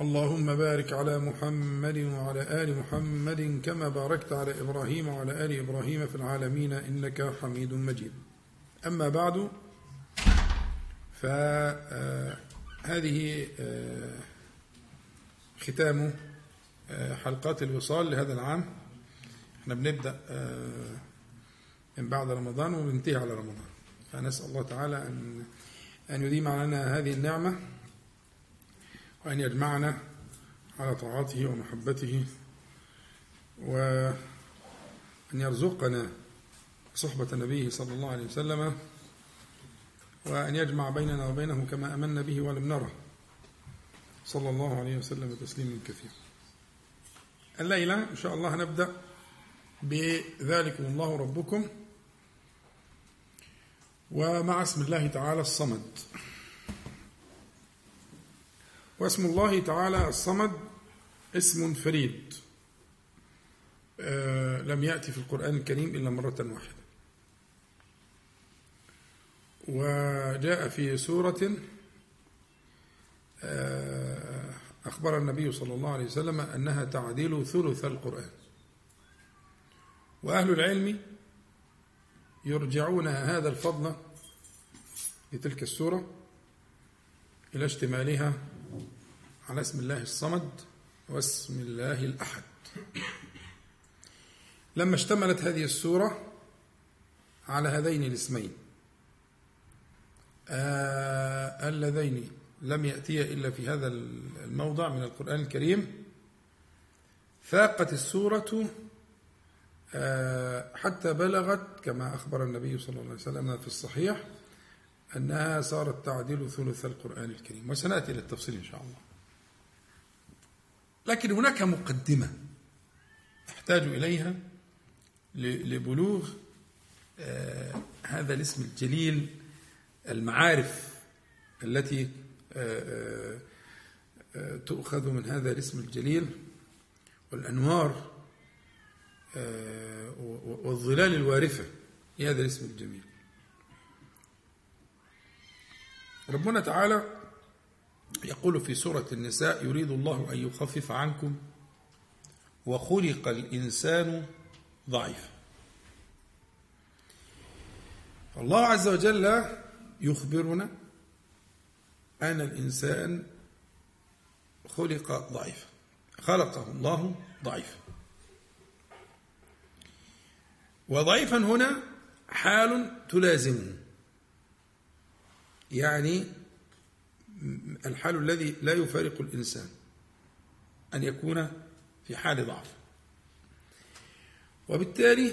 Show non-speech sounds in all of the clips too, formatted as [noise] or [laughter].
اللهم بارك على محمد وعلى آل محمد كما باركت على إبراهيم وعلى آل إبراهيم في العالمين إنك حميد مجيد. أما بعد فهذه ختام حلقات الوصال لهذا العام. إحنا بنبدأ من بعد رمضان وبننتهي على رمضان. فنسأل الله تعالى أن أن يديم علينا هذه النعمة. وأن يجمعنا على طاعته ومحبته وأن يرزقنا صحبة نبيه صلى الله عليه وسلم وأن يجمع بيننا وبينه كما أمنا به ولم نره صلى الله عليه وسلم تسليما كثيرا. الليلة إن شاء الله هنبدأ بذلكم الله ربكم ومع اسم الله تعالى الصمد. واسم الله تعالى الصمد اسم فريد. آه لم يأتي في القرآن الكريم إلا مرة واحدة. وجاء في سورة آه أخبر النبي صلى الله عليه وسلم أنها تعديل ثلث القرآن. وأهل العلم يرجعون هذا الفضل لتلك السورة إلى اشتمالها على اسم الله الصمد واسم الله الأحد. لما اشتملت هذه السورة على هذين الاسمين آه اللذين لم يأتيا إلا في هذا الموضع من القرآن الكريم فاقت السورة آه حتى بلغت كما أخبر النبي صلى الله عليه وسلم في الصحيح أنها صارت تعدل ثلث القرآن الكريم. وسنأتي للتفصيل إن شاء الله. لكن هناك مقدمة أحتاج إليها لبلوغ آه هذا الاسم الجليل المعارف التي آه آه تؤخذ من هذا الاسم الجليل والأنوار والظلال الوارفة لهذا الاسم الجميل. ربنا تعالى يقول في سورة النساء يريد الله أن يخفف عنكم وخلق الإنسان ضعيفا الله عز وجل يخبرنا أن الإنسان خلق ضعيفا خلقه الله ضعيفا وضعيفا هنا حال تلازمه. يعني الحال الذي لا يفارق الإنسان أن يكون في حال ضعف. وبالتالي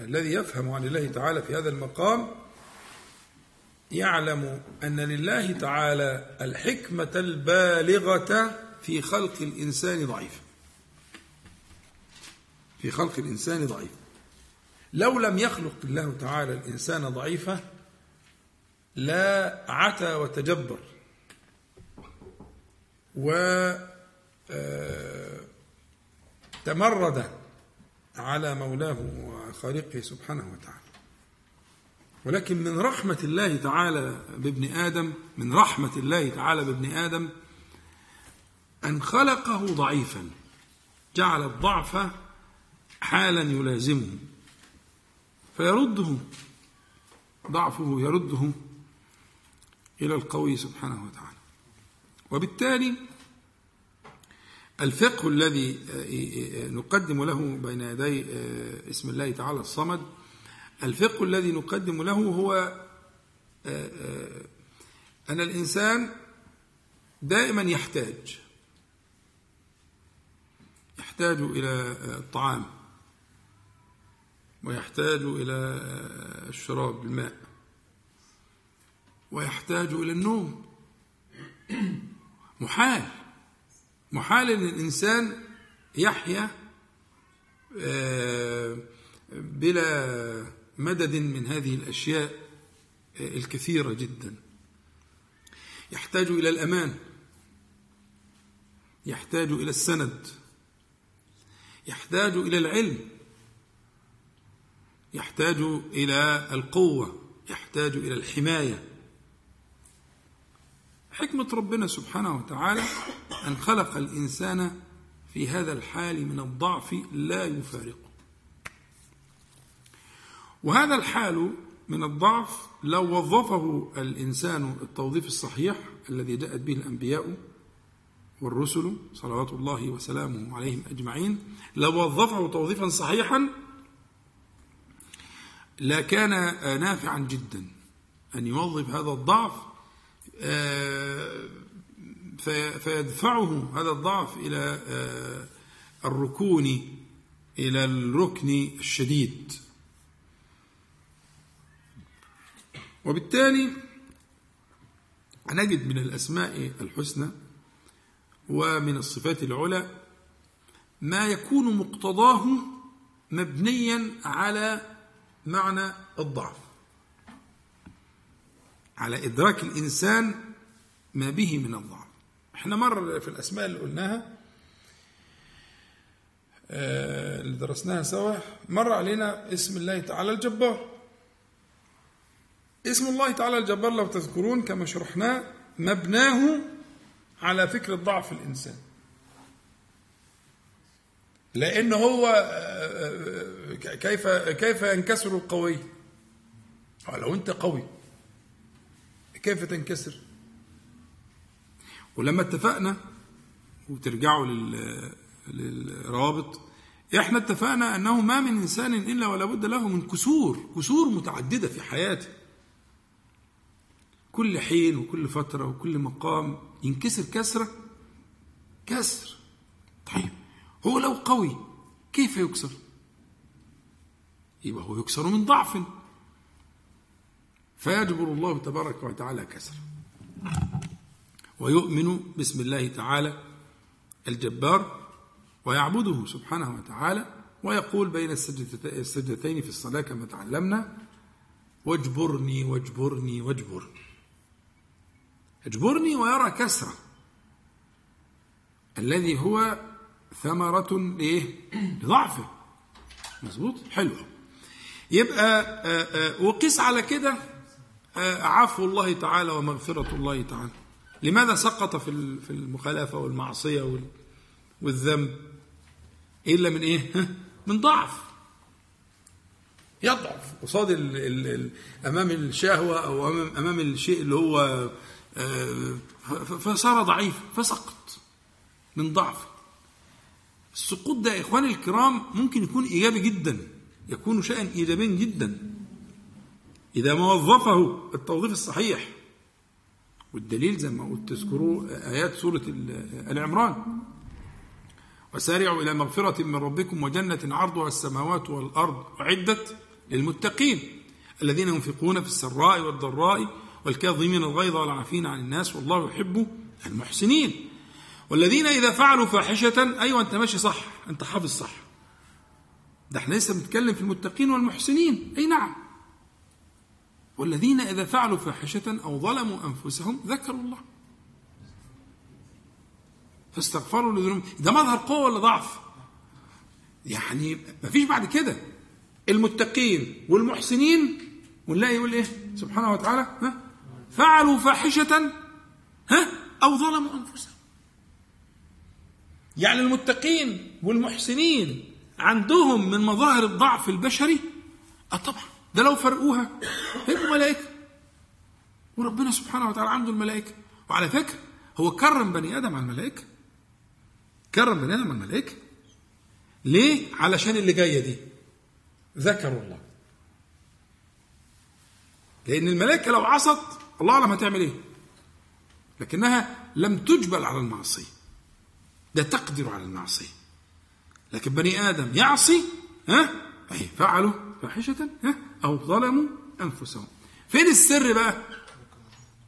الذي يفهم عن الله تعالى في هذا المقام يعلم أن لله تعالى الحكمة البالغة في خلق الإنسان ضعيفا في خلق الإنسان ضعيفا لو لم يخلق الله تعالى الإنسان ضعيفا لا عتى وتجبر. و تمرد على مولاه وخالقه سبحانه وتعالى. ولكن من رحمة الله تعالى بابن آدم من رحمة الله تعالى بابن آدم أن خلقه ضعيفا جعل الضعف حالا يلازمه فيرده ضعفه يرده إلى القوي سبحانه وتعالى. وبالتالي الفقه الذي نقدم له بين يدي اسم الله تعالى الصمد الفقه الذي نقدم له هو أن الإنسان دائما يحتاج يحتاج إلى الطعام ويحتاج إلى الشراب الماء. ويحتاج إلى النوم. محال. محال إن الإنسان يحيا آه، بلا مدد من هذه الأشياء الكثيرة جدا. يحتاج إلى الأمان. يحتاج إلى السند. يحتاج إلى العلم. يحتاج إلى القوة. يحتاج إلى الحماية. حكمة ربنا سبحانه وتعالى أن خلق الإنسان في هذا الحال من الضعف لا يفارقه. وهذا الحال من الضعف لو وظفه الإنسان التوظيف الصحيح الذي جاءت به الأنبياء والرسل صلوات الله وسلامه عليهم أجمعين لو وظفه توظيفا صحيحا لكان نافعا جدا أن يوظف هذا الضعف فيدفعه هذا الضعف إلى آه، الركون إلى الركن الشديد. وبالتالي نجد من الأسماء الحسنى ومن الصفات العلى ما يكون مقتضاه مبنيا على معنى الضعف. على إدراك الإنسان ما به من الضعف. إحنا مر في الأسماء اللي قلناها آه، اللي درسناها سوا مر علينا اسم الله تعالى الجبار. اسم الله تعالى الجبار لو تذكرون كما شرحناه مبناه على فكرة ضعف الإنسان. لأن هو آه، آه، كيف كيف ينكسر القوي؟ لو أنت قوي. كيف تنكسر؟ ولما اتفقنا وترجعوا للروابط إحنا اتفقنا انه ما من إنسان إلا ولا بد له من كسور كسور متعددة في حياته. كل حين وكل فترة وكل مقام ينكسر كسرة كسر. طيب هو لو قوي كيف يكسر؟ يبقى هو يكسر من ضعف. فيجبر الله تبارك وتعالى كسره. ويؤمن باسم الله تعالى الجبار ويعبده سبحانه وتعالى ويقول بين السجدتين في الصلاة كما تعلمنا واجبرني واجبرني واجبرني اجبرني ويرى كسرة. الذي هو ثمرة لإيه؟ لضعفه. مظبوط؟ حلو. يبقى آه، آه، وقس على كده عفو الله تعالى ومغفرة الله تعالى. لماذا سقط في في المخالفة والمعصية والذنب؟ إلا من إيه؟ [laughs] من ضعف. يضعف. قصاد ال ال ال أمام الشهوة أو امام أمام الشيء اللي هو آه، فصار ضعيف فسقط. من ضعف. السقوط ده يا إخواني الكرام ممكن يكون إيجابي جدا. يكون شيئا ايجابيا جدا. إذا ما وظفه التوظيف الصحيح والدليل زي ما قلت تذكروا آيات سورة آل عمران وسارعوا إلى مغفرة من ربكم وجنة عرضها السماوات والأرض أعدت للمتقين الذين ينفقون في السراء والضراء والكاظمين الغيظ والعافين عن الناس والله يحب المحسنين. والذين إذا فعلوا فاحشة أيوة أنت ماشي صح أنت حافظ صح. ده إحنا لسه بنتكلم في المتقين والمحسنين. أي نعم. والذين إذا فعلوا فاحشة أو ظلموا أنفسهم ذكروا الله. فاستغفروا لذنوبهم. ده مظهر قوة ولا ضعف؟ يعني ما فيش بعد كده. المتقين والمحسنين ونلاقي يقول إيه؟ سبحانه وتعالى ها؟ فعلوا فاحشة ها؟ أو ظلموا أنفسهم. يعني المتقين والمحسنين عندهم من مظاهر الضعف البشري؟ أه طبعا. ده لو فرقوها هيبقوا ملائكة. وربنا سبحانه وتعالى عنده الملائكة. وعلى فكرة هو كرم بني آدم على الملائكة. كرم بني آدم على الملائكة. ليه؟ علشان اللي جاية دي. ذكروا الله. لأن الملائكة لو عصت الله أعلم هتعمل إيه. لكنها لم تجبل على المعصية. ده تقدر على المعصية. لكن بني آدم يعصي ها؟ أي فعلوا فاحشة ها؟ أو ظلموا أنفسهم. فين السر بقى؟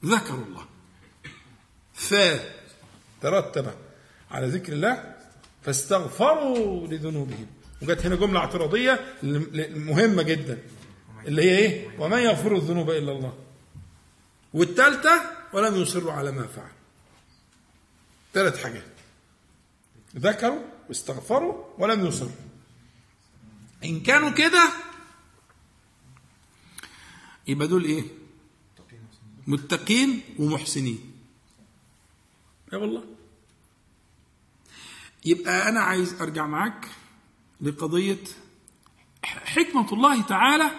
ذكروا الله. فترتب على ذكر الله فاستغفروا لذنوبهم. وجت هنا جملة اعتراضية مهمة جدا اللي هي إيه؟ ومن يغفر الذنوب إلا الله. والثالثة ولم يصروا على ما فعل ثلاث حاجات ذكروا واستغفروا ولم يصروا. إن كانوا كده يبقى دول إيه؟ متقين ومحسنين. يا والله. يبقى أنا عايز أرجع معاك لقضية حكمة الله تعالى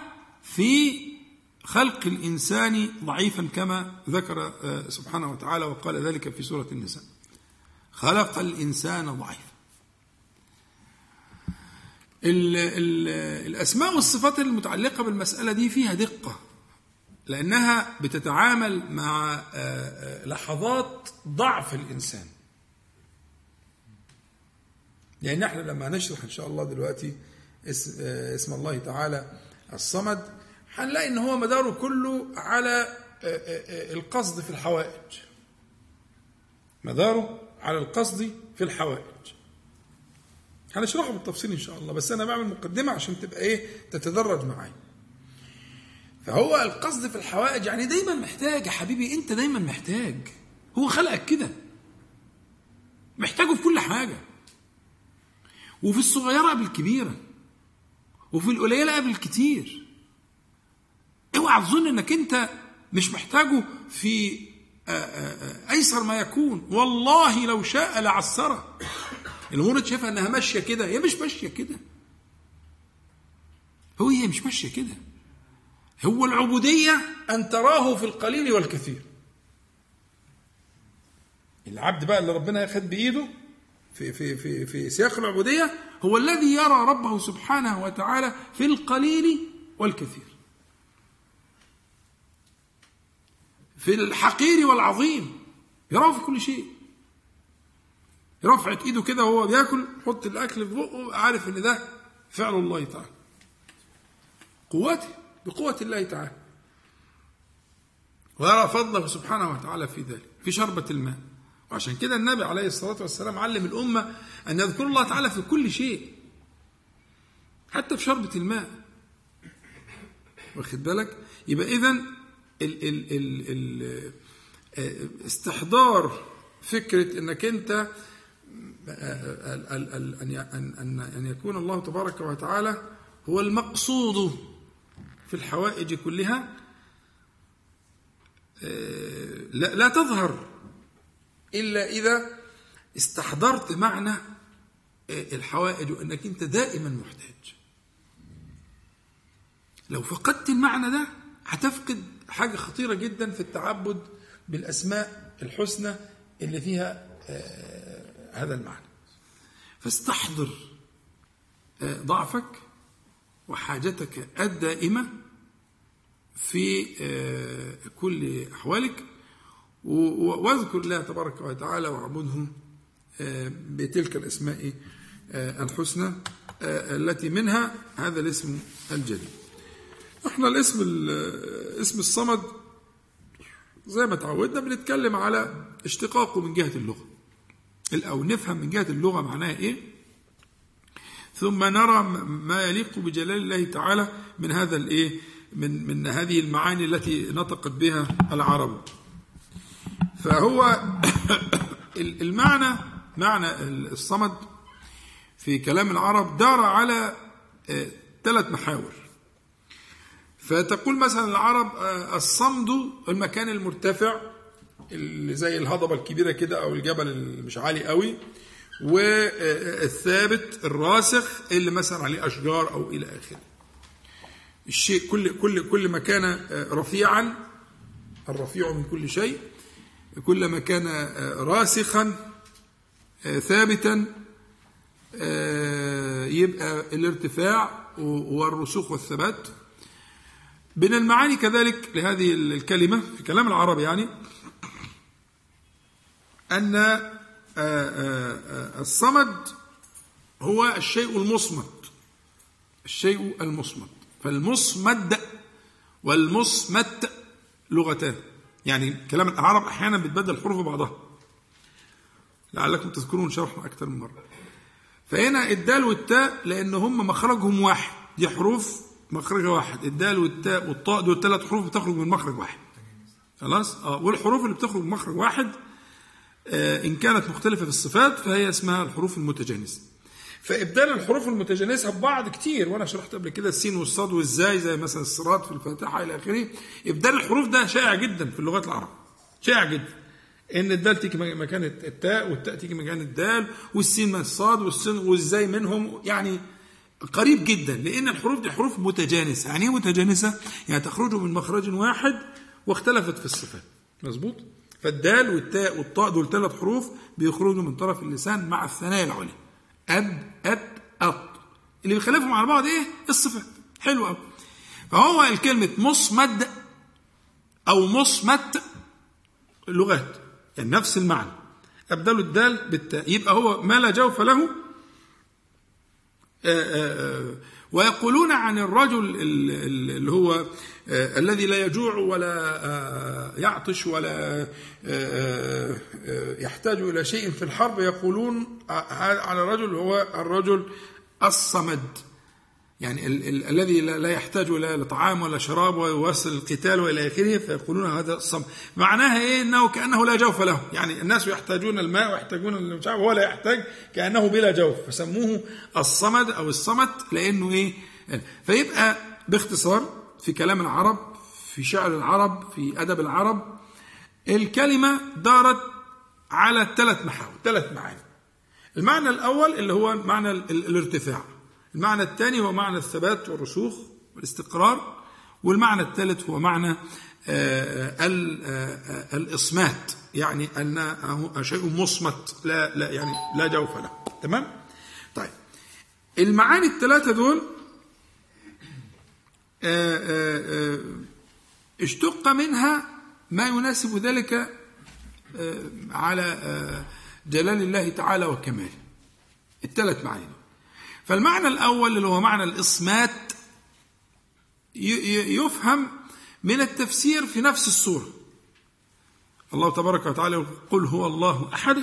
في خلق الإنسان ضعيفا كما ذكر آه، سبحانه وتعالى وقال ذلك في سورة النساء. خلق الإنسان ضعيفا. ال ال الأسماء والصفات المتعلقة بالمسألة دي فيها دقة. لأنها بتتعامل مع آه، آه، لحظات ضعف الإنسان. لأن إحنا لما نشرح إن شاء الله دلوقتي اسم الله تعالى الصمد هنلاقي إن هو مداره كله على آه، آه، آه، القصد في الحوائج. مداره على القصد في الحوائج. هنشرحه بالتفصيل إن شاء الله بس أنا بعمل مقدمة عشان تبقى إيه تتدرج معايا. فهو القصد في الحوائج يعني دايما محتاج يا حبيبي أنت دايما محتاج. هو خلقك كده. محتاجه في كل حاجة. وفي الصغيرة قبل الكبيرة. وفي القليلة قبل الكتير. اوعى تظن إنك أنت مش محتاجه في آه، آه، آه، أيسر ما يكون. والله لو شاء لعسره. الأمور شايفها إنها ماشية كده. هي مش ماشية كده. هو هي مش ماشية كده. هو العبودية أن تراه في القليل والكثير. العبد بقى اللي ربنا ياخذ بإيده في في في في سياق العبودية هو الذي يرى ربه سبحانه وتعالى في القليل والكثير. في الحقير والعظيم. يراه في كل شيء. رفعت إيده كده وهو بياكل حط الأكل في بقه عارف إن ده فعل الله تعالى. قوته. بقوة الله تعالى. ويرى فضله سبحانه وتعالى في ذلك في شربة الماء. وعشان كده النبي عليه الصلاة والسلام علم الأمة أن يذكر الله تعالى في كل شيء حتى في شربة الماء. واخد بالك؟ يبقى إذن ال ال ال ال استحضار فكرة إنك أنت آه، أن أن يكون الله تبارك وتعالى هو المقصود في الحوائج كلها آه، لا, تظهر إلا إذا استحضرت معنى الحوائج وأنك أنت دائما محتاج. لو فقدت المعنى ده هتفقد حاجة خطيرة جدا في التعبد بالأسماء الحسنى اللي فيها آه هذا المعنى. فاستحضر آه ضعفك وحاجتك الدائمة في آه كل أحوالك. واذكر الله تبارك وتعالى واعبده آه، بتلك الأسماء آه، الحسنى التي منها هذا الاسم الجليل. إحنا الاسم اسم الصمد زي ما تعودنا بنتكلم على اشتقاقه من جهة اللغة. أو نفهم من جهة اللغة معناها إيه؟ ثم نرى ما يليق بجلال الله تعالى من هذا الايه من من هذه المعاني التي نطقت بها العرب. فهو [coughs] المعنى معنى الصمد في كلام العرب دار على آه، ثلاث محاور. فتقول مثلا العرب آه، الصمد المكان المرتفع اللي زي الهضبة الكبيرة كده أو الجبل اللي مش عالي قوي والثابت الراسخ اللي مثلا عليه أشجار أو إلى آخره. الشيء كل كل كل ما كان رفيعا الرفيع من كل شيء كل ما كان راسخا ثابتا يبقى الارتفاع والرسوخ والثبات. من المعاني كذلك لهذه الكلمة في كلام العرب يعني أن الصمد هو الشيء المصمد الشيء المصمد. فالمصمد والمصمت لغتان. يعني كلام العرب أحيانا بتبدل حروف بعضها لعلكم تذكرون شرحنا أكثر من مرة. فهنا الدال والتاء لأن هم مخرجهم واحد. دي حروف مخرجها واحد. الدال والتاء والطاء دول ثلاث حروف بتخرج من مخرج واحد. خلاص؟ آه والحروف اللي بتخرج من مخرج واحد آه إن كانت مختلفة في الصفات فهي اسمها الحروف المتجانسة. فإبدال الحروف المتجانسة ببعض كتير وأنا شرحت قبل كده السين والصاد والزاي زي مثلا الصراط في الفاتحة إلى آخره. إبدال الحروف ده شائع جدا في اللغات العرب شائع جدا. إن الدال تيجي مكان التاء والتاء تيجي مكان الدال والسين من الصاد والسين والزاي منهم يعني قريب جدا. لأن الحروف دي حروف متجانسة. يعني إيه متجانسة؟ يعني تخرج من مخرج واحد واختلفت في الصفات. مظبوط؟ فالدال والتاء والطاء دول ثلاث حروف بيخرجوا من طرف اللسان مع الثنايا العليا. اب اب أط. اللي بيخلفهم على بعض إيه؟ الصفات. حلو قوي فهو الكلمة مصمد أو مصمت لغات. يعني نفس المعنى. أبدلوا الدال بالتاء. يبقى هو ما لا جوف له آآ آآ ويقولون عن الرجل اللي هو الذي لا يجوع ولا يعطش ولا يحتاج إلى شيء في الحرب يقولون على الرجل هو الرجل الصمد. يعني ال ال الذي لا يحتاج لا لطعام ولا شراب ويواصل القتال وإلى آخره فيقولون هذا الصمد معناها إيه؟ إنه كأنه لا جوف له. يعني الناس يحتاجون الماء ويحتاجون مش هو لا يحتاج كأنه بلا جوف. فسموه الصمد أو الصمت لأنه إيه؟ فيبقى باختصار في كلام العرب في شعر العرب في أدب العرب الكلمة دارت على ثلاث محاور ثلاث معاني. المعنى الأول اللي هو معنى الارتفاع. المعنى الثاني هو معنى الثبات والرسوخ والاستقرار والمعنى الثالث هو معنى الإصمات يعني أنه شيء مصمت لا, لا يعني لا جوف له. تمام؟ طيب. المعاني الثلاثة دول اشتق منها ما يناسب ذلك على جلال الله تعالى وكماله. الثلاث معاني فالمعنى الأول اللي هو معنى الإصمات يفهم من التفسير في نفس السورة الله تبارك وتعالى قل هو الله أحد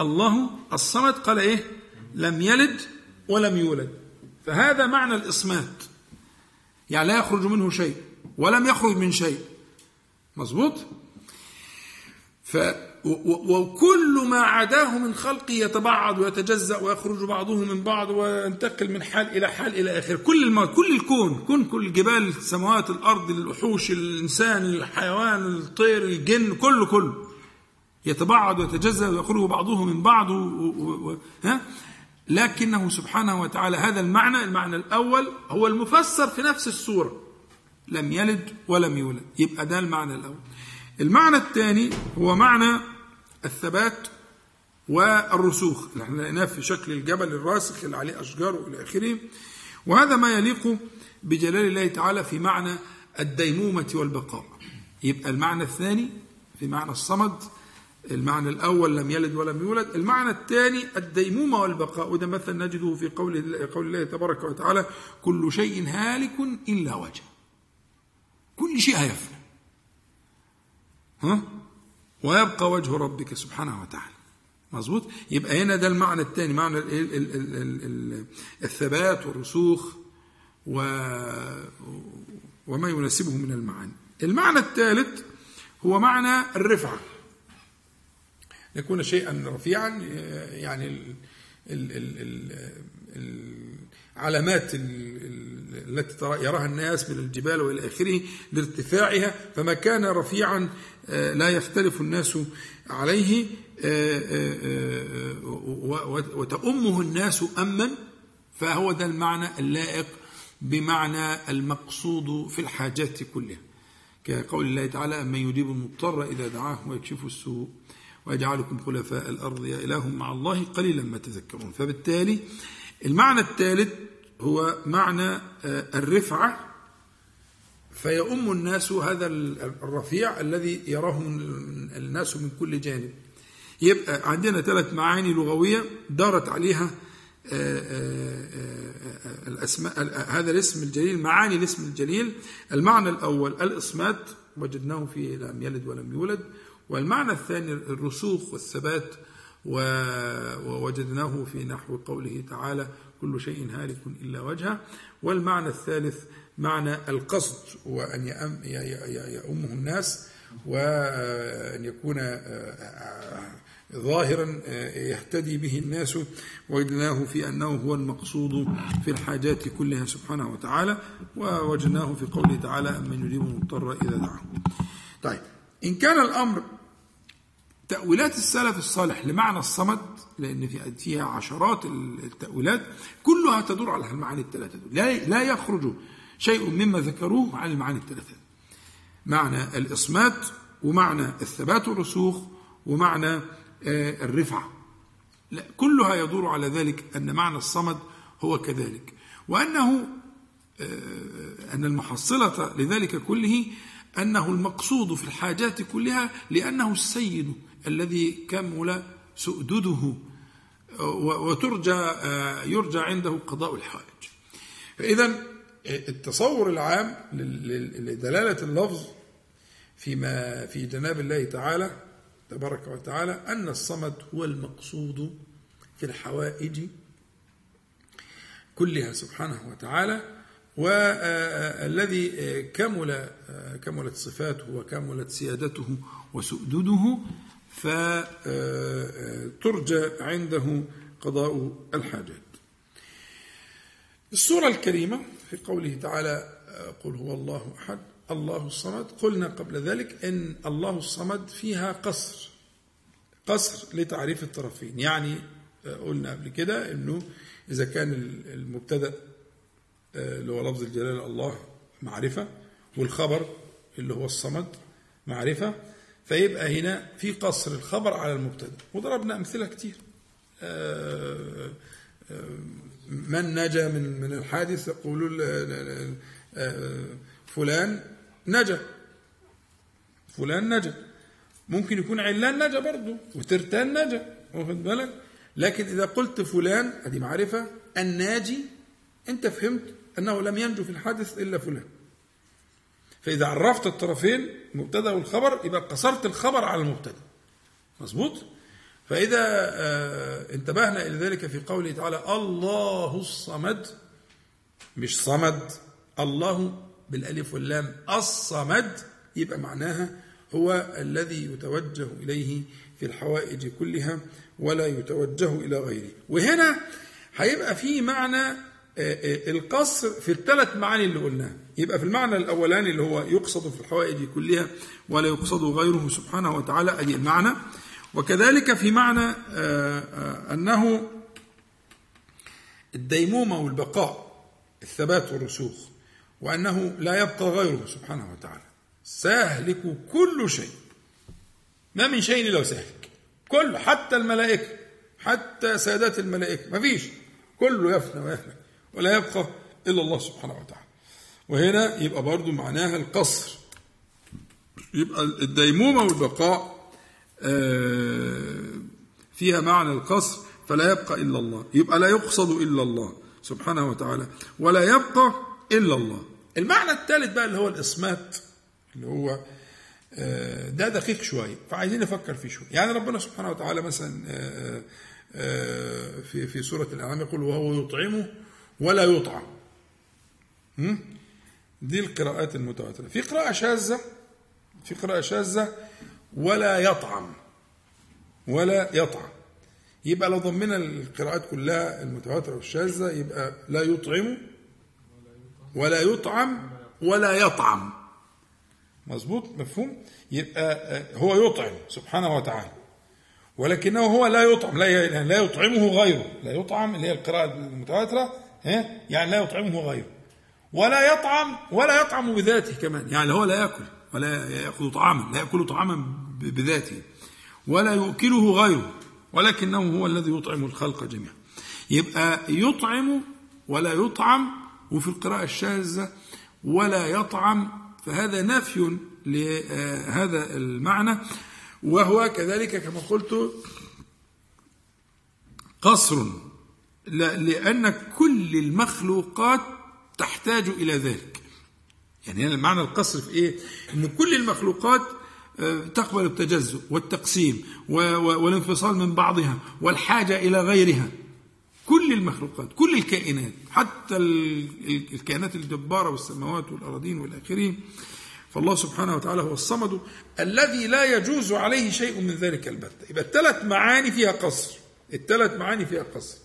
الله الصمد. قال إيه؟ لم يلد ولم يولد. فهذا معنى الإصمات. يعني لا يخرج منه شيء ولم يخرج من شيء. مظبوط؟ وكل ما عداه من خلقه يتبعض ويتجزأ ويخرج بعضه من بعض وينتقل من حال إلى حال إلى آخره كل الم... كل الكون كن كل الجبال السماوات الأرض الوحوش الإنسان الحيوان الطير الجن كله كله يتبعض ويتجزأ ويخرج بعضه من بعض و... و... و... ها؟ لكنه سبحانه وتعالى هذا المعنى المعنى الأول هو المفسر في نفس السورة. لم يلد ولم يولد. يبقى ده المعنى الأول. المعنى الثاني هو معنى الثبات والرسوخ. اللي إحنا لقيناه في شكل الجبل الراسخ اللي عليه أشجار وإلى آخره. وهذا ما يليق بجلال الله تعالى في معنى الديمومة والبقاء. يبقى المعنى الثاني في معنى الصمد المعنى الأول لم يلد ولم يولد. المعنى الثاني الديمومة والبقاء. وده مثل نجده في قول قول الله تبارك وتعالى كل شيء هالك إلا وجهه كل شيء هيفنى. ها؟ ويبقى وجه ربك سبحانه وتعالى. مظبوط؟ يبقى هنا ده المعنى الثاني معنى ال ال ال ال ال الثبات والرسوخ و وما يناسبه من المعاني. المعنى الثالث هو معنى الرفعة. يكون شيئا رفيعا يعني العلامات التي يراها الناس من الجبال وإلى آخره لارتفاعها فما كان رفيعا لا يختلف الناس عليه وتأمه الناس أما فهو ده المعنى اللائق بمعنى المقصود في الحاجات كلها. كقول الله تعالى من يجيب المضطر إذا دعاه ويكشف السوء ويجعلكم خلفاء الأرض يا إله مع الله قليلا ما تذكرون. فبالتالي المعنى الثالث هو معنى الرفعة فيؤم الناس هذا الرفيع الذي يراه الناس من كل جانب. يبقى عندنا ثلاث معاني لغوية دارت عليها الأسماء هذا الاسم الجليل معاني الاسم الجليل. المعنى الأول الإصمات وجدناه في لم يلد ولم يولد. والمعنى الثاني الرسوخ والثبات ووجدناه في نحو قوله تعالى كل شيء هالك إلا وجهه. والمعنى الثالث معنى القصد وأن يأمه الناس وأن يكون ظاهرا يهتدي به الناس. وجدناه في أنه هو المقصود في الحاجات كلها سبحانه وتعالى. ووجدناه في قوله تعالى من يجيب المضطر إذا دعاه طيب إن كان الأمر تأويلات السلف الصالح لمعنى الصمد لأن فيها عشرات التأويلات كلها تدور على المعاني الثلاثة لا لا يخرج شيء مما ذكروه عن المعاني الثلاثة. معنى الإصمات ومعنى الثبات والرسوخ ومعنى آه، الرفعة. لا كلها يدور على ذلك أن معنى الصمد هو كذلك. وأنه آه، أن المحصلة لذلك كله أنه المقصود في الحاجات كلها لأنه السيد الذي كمل سؤدده وترجى آه، يرجى عنده قضاء الحوائج فإذا التصور العام لدلالة اللفظ فيما في جناب الله تعالى تبارك وتعالى أن الصمد هو المقصود في الحوائج كلها سبحانه وتعالى. والذي كمل كملت صفاته وكملت سيادته وسؤدده فترجى عنده قضاء الحاجات. السورة الكريمة في قوله تعالى قل هو الله أحد الله الصمد قلنا قبل ذلك إن الله الصمد فيها قصر قصر لتعريف الطرفين. يعني قلنا قبل كده إنه إذا كان المبتدأ آه، اللي هو لفظ الجلاله الله معرفة والخبر اللي هو الصمد معرفة. فيبقى هنا في قصر الخبر على المبتدأ. وضربنا أمثلة كتير. آه، من نجا من من الحادث يقولون فلان نجا. فلان نجا. ممكن يكون علان نجا برضه وترتان نجا واخد بالك؟ لكن إذا قلت فلان ادي معرفة. الناجي أنت فهمت؟ أنه لم ينجو في الحادث إلا فلان. فإذا عرفت الطرفين المبتدا والخبر يبقى قصرت الخبر على المبتدأ. مظبوط؟ فإذا آه انتبهنا إلى ذلك في قوله تعالى الله الصمد. مش صمد الله بالألف واللام الصمد. يبقى معناها هو الذي يتوجه إليه في الحوائج كلها ولا يتوجه إلى غيره. وهنا هيبقى في معنى القصر في الثلاث معاني اللي قلناها. يبقى في المعنى الأولاني اللي هو يقصد في الحوائج كلها ولا يقصد غيره سبحانه وتعالى أدي المعنى. وكذلك في معنى آه، أنه الديمومه والبقاء الثبات والرسوخ وأنه لا يبقى غيره سبحانه وتعالى. سيهلك كل شيء. ما من شيء إلا سيهلك كل حتى الملائكة حتى سادات الملائكة ما فيش. كله يفنى ويهلك ولا يبقى إلا الله سبحانه وتعالى. وهنا يبقى برضو معناها القصر. يبقى الديمومة والبقاء آه، فيها معنى القصر فلا يبقى إلا الله. يبقى لا يقصد إلا الله سبحانه وتعالى ولا يبقى إلا الله. المعنى الثالث بقى اللي هو الإصمات اللي هو آه، ده دقيق شوية فعايزين نفكر فيه شوية. يعني ربنا سبحانه وتعالى مثلا آه، في في سورة الأنعام يقول وهو يطعمه ولا يطعم. دي القراءات المتواترة. في قراءة شاذة في قراءة شاذة ولا يطعم. ولا يطعم. يبقى لو ضمنا القراءات كلها المتواترة والشاذة يبقى لا يطعم ولا يطعم ولا يطعم. مظبوط؟ مفهوم؟ يبقى آه، هو يطعم سبحانه وتعالى. ولكنه هو لا يطعم لا لا يطعمه غيره. لا يطعم اللي هي القراءة المتواترة يعني لا يطعمه غيره. ولا يطعم ولا يطعم بذاته كمان. يعني هو لا يأكل ولا يأخذ طعاما لا يأكل طعاما بذاته. ولا يؤكله غيره ولكنه هو الذي يطعم الخلق جميعا. يبقى يطعم ولا يطعم وفي القراءة الشاذة ولا يطعم فهذا نفي لهذا المعنى. وهو كذلك كما قلت قصر. لأن كل المخلوقات تحتاج إلى ذلك. يعني هنا المعنى القصر في إيه؟ أن كل المخلوقات تقبل التجزؤ والتقسيم والانفصال من بعضها والحاجة إلى غيرها. كل المخلوقات كل الكائنات حتى الكائنات الجبارة والسماوات والأراضين والآخرين فالله سبحانه وتعالى هو الصمد الذي لا يجوز عليه شيء من ذلك البتة. يبقى الثلاث معاني فيها قصر. الثلاث معاني فيها قصر.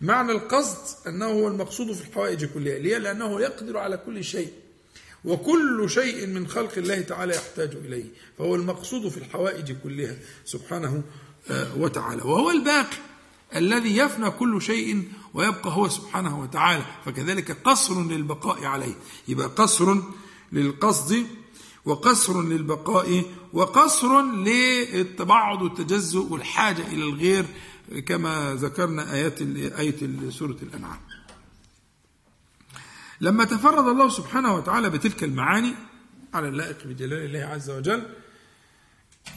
معنى القصد أنه هو المقصود في الحوائج كلها ليه؟ لأنه يقدر على كل شيء. وكل شيء من خلق الله تعالى يحتاج إليه. فهو المقصود في الحوائج كلها سبحانه آه، وتعالى. وهو الباقي الذي يفنى كل شيء ويبقى هو سبحانه وتعالى. فكذلك قصر للبقاء عليه. يبقى قصر للقصد وقصر للبقاء وقصر للتبعض والتجزؤ والحاجة إلى الغير كما ذكرنا آيات آية سورة الأنعام. لما تفرد الله سبحانه وتعالى بتلك المعاني على اللائق بجلال الله عز وجل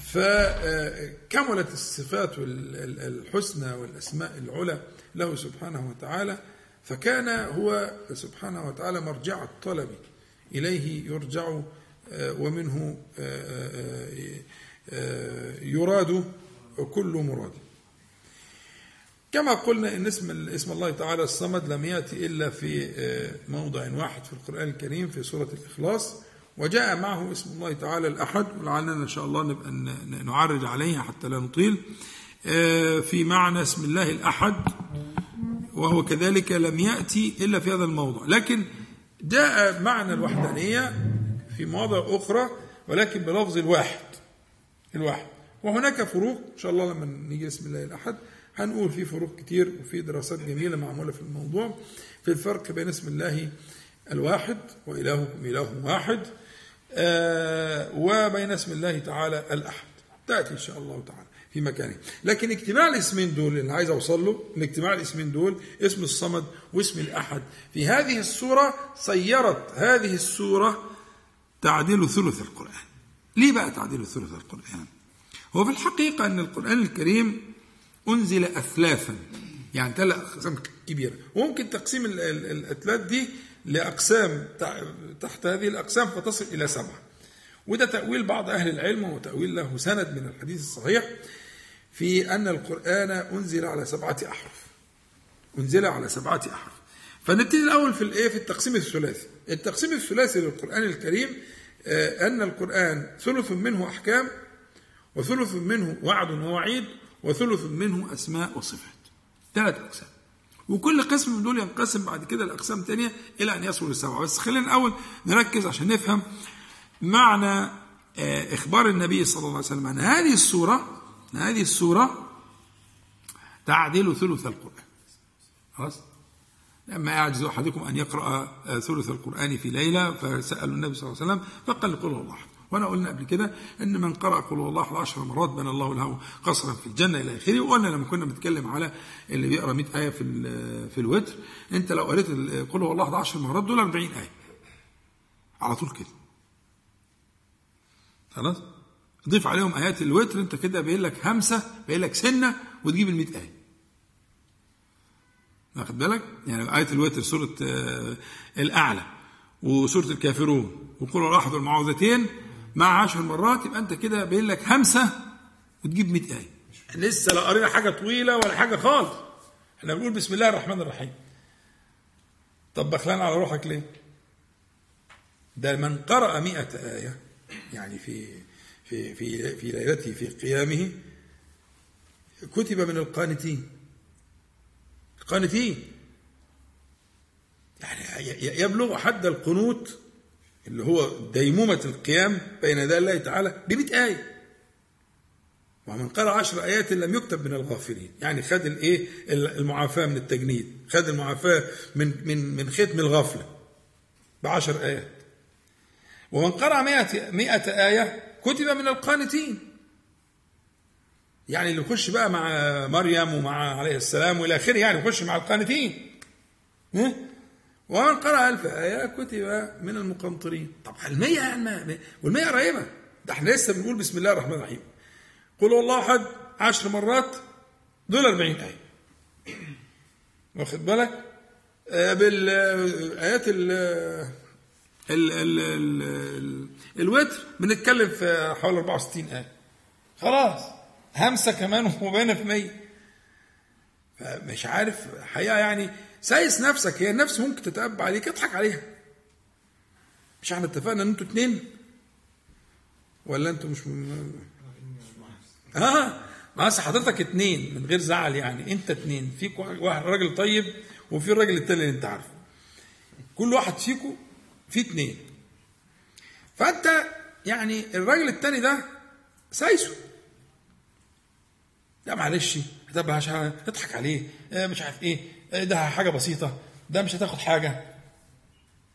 فكملت الصفات الحسنى والأسماء العلى له سبحانه وتعالى فكان هو سبحانه وتعالى مرجع الطلب إليه يرجع آه، ومنه آه، آه، يراد كل مراد. كما قلنا إن اسم اسم الله تعالى الصمد لم يأتي إلا في موضع واحد في القرآن الكريم في سورة الإخلاص. وجاء معه اسم الله تعالى الأحد ولعلنا إن شاء الله نبقى نعرج عليها حتى لا نطيل. في معنى اسم الله الأحد وهو كذلك لم يأتي إلا في هذا الموضع. لكن جاء معنى الوحدانية في مواضع أخرى ولكن بلفظ الواحد الواحد. وهناك فروق إن شاء الله لما نيجي بسم الله الأحد. هنقول في فروق كتير وفي دراسات جميلة معمولة في الموضوع. في الفرق بين اسم الله الواحد وإلهكم إله واحد آه وبين اسم الله تعالى الأحد. تأتي إن شاء الله تعالى في مكانه. لكن اجتماع الاسمين دول اللي عايز أوصل له إن اجتماع الاسمين دول اسم الصمد واسم الأحد. في هذه السورة صيرت هذه السورة تعديل ثلث القرآن. ليه بقى تعديل ثلث القرآن؟ هو في الحقيقة أن القرآن الكريم أنزل اثلاثا. يعني ثلاث أقسام كبيرة. وممكن تقسيم الاثلاث دي لأقسام تحت هذه الأقسام فتصل إلى سبعة. وده تأويل بعض أهل العلم وتأويل له سند من الحديث الصحيح في أن القرآن أنزل على سبعة أحرف. أنزل على سبعة أحرف. فنبتدي الأول في الإيه في التقسيم الثلاثي. التقسيم الثلاثي للقرآن الكريم آه، أن القرآن ثلث منه أحكام وثلث منه وعد ووعيد وثلث منه أسماء وصفات. ثلاث أقسام. وكل قسم من دول ينقسم بعد كده لأقسام تانية إلى أن يصل لسبعة بس خلينا الأول نركز عشان نفهم معنى آه، إخبار النبي صلى الله عليه وسلم. أن هذه السورة هذه السورة تعدل ثلث القرآن. خلاص؟ لما يعجز أحدكم أن يقرأ آه، ثلث القرآن في ليلة فسألوا النبي صلى الله عليه وسلم فقال قل الله. أحد وانا قلنا قبل كده ان من قرأ قل هو الله عشر مرات بنى الله له قصرا في الجنة إلى آخره وقلنا لما كنا بنتكلم على اللي بيقرأ 100 آية في في الوتر انت لو قريت قل هو الله 10 مرات دول 40 آية. على طول كده. خلاص؟ ضيف عليهم آيات الوتر انت كده باين لك همسة باين لك سنة وتجيب ال 100 آية. واخد بالك؟ يعني آية الوتر سورة آه الأعلى وسورة الكافرون وقل الأحد والمعوذتين مع عشر مرات يبقى أنت كده باين لك همسة وتجيب 100 آية. لسه لا قرينا حاجة طويلة ولا حاجة خالص. إحنا بنقول بسم الله الرحمن الرحيم. طب بخلان على روحك ليه؟ ده من قرأ مئة آية يعني في في في في ليلته في قيامه كتب من القانتين. القانتين. يعني يبلغ حد القنوت اللي هو ديمومة القيام بين يدي الله تعالى بمئة آية. ومن قرأ عشر آيات لم يكتب من الغافلين. يعني خد الإيه؟ المعافاة من التجنيد. خد المعافاة من من من ختم الغفلة بعشر آيات. ومن قرأ مئة, مئة آية كتب من القانتين. يعني اللي يخش بقى مع مريم ومع عليه السلام والى آخره يعني يخش مع القانتين. ومن قرأ ألف آية كتب من المقنطرين. طب المية يعني والمية قريبة ده إحنا لسه بنقول بسم الله الرحمن الرحيم. قل الله أحد عشر مرات دول 40 آية. واخد بالك؟ آه، بالآيات ال ال ال ال الوتر بنتكلم في حوالي 64 آية. خلاص همسة كمان وبقينا في 100 فمش عارف حقيقة يعني سايس نفسك هي النفس ممكن تتأبى عليك اضحك عليها. مش إحنا اتفقنا إن أنتوا اتنين؟ ولا أنتوا مش م... آه ما حضرتك اتنين من غير زعل يعني. انت اتنين فيك واحد راجل طيب وفي الراجل التاني اللي انت عارفه. كل واحد فيكم في اتنين. فانت يعني الراجل التاني ده سايسه. لا معلش اضحك عليه آه، مش عارف إيه. ده حاجة بسيطة. ده مش هتاخد حاجة.